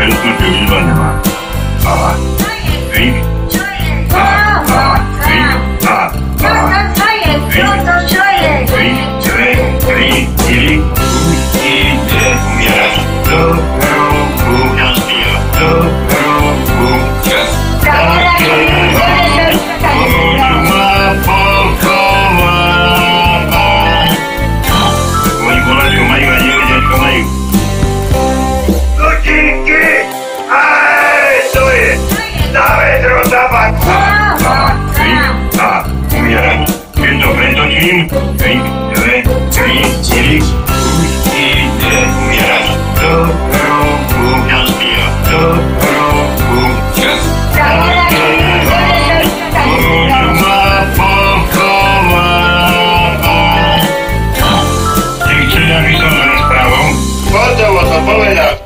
Feliz cumpleaños, dzień. Drink, drink, drink, drink. Idę umierać. Do grobu. Ja śpię. Do grobu. Yes. Kurwa pokołana. Dziewczyna mi są za sprawą. O to powiedział?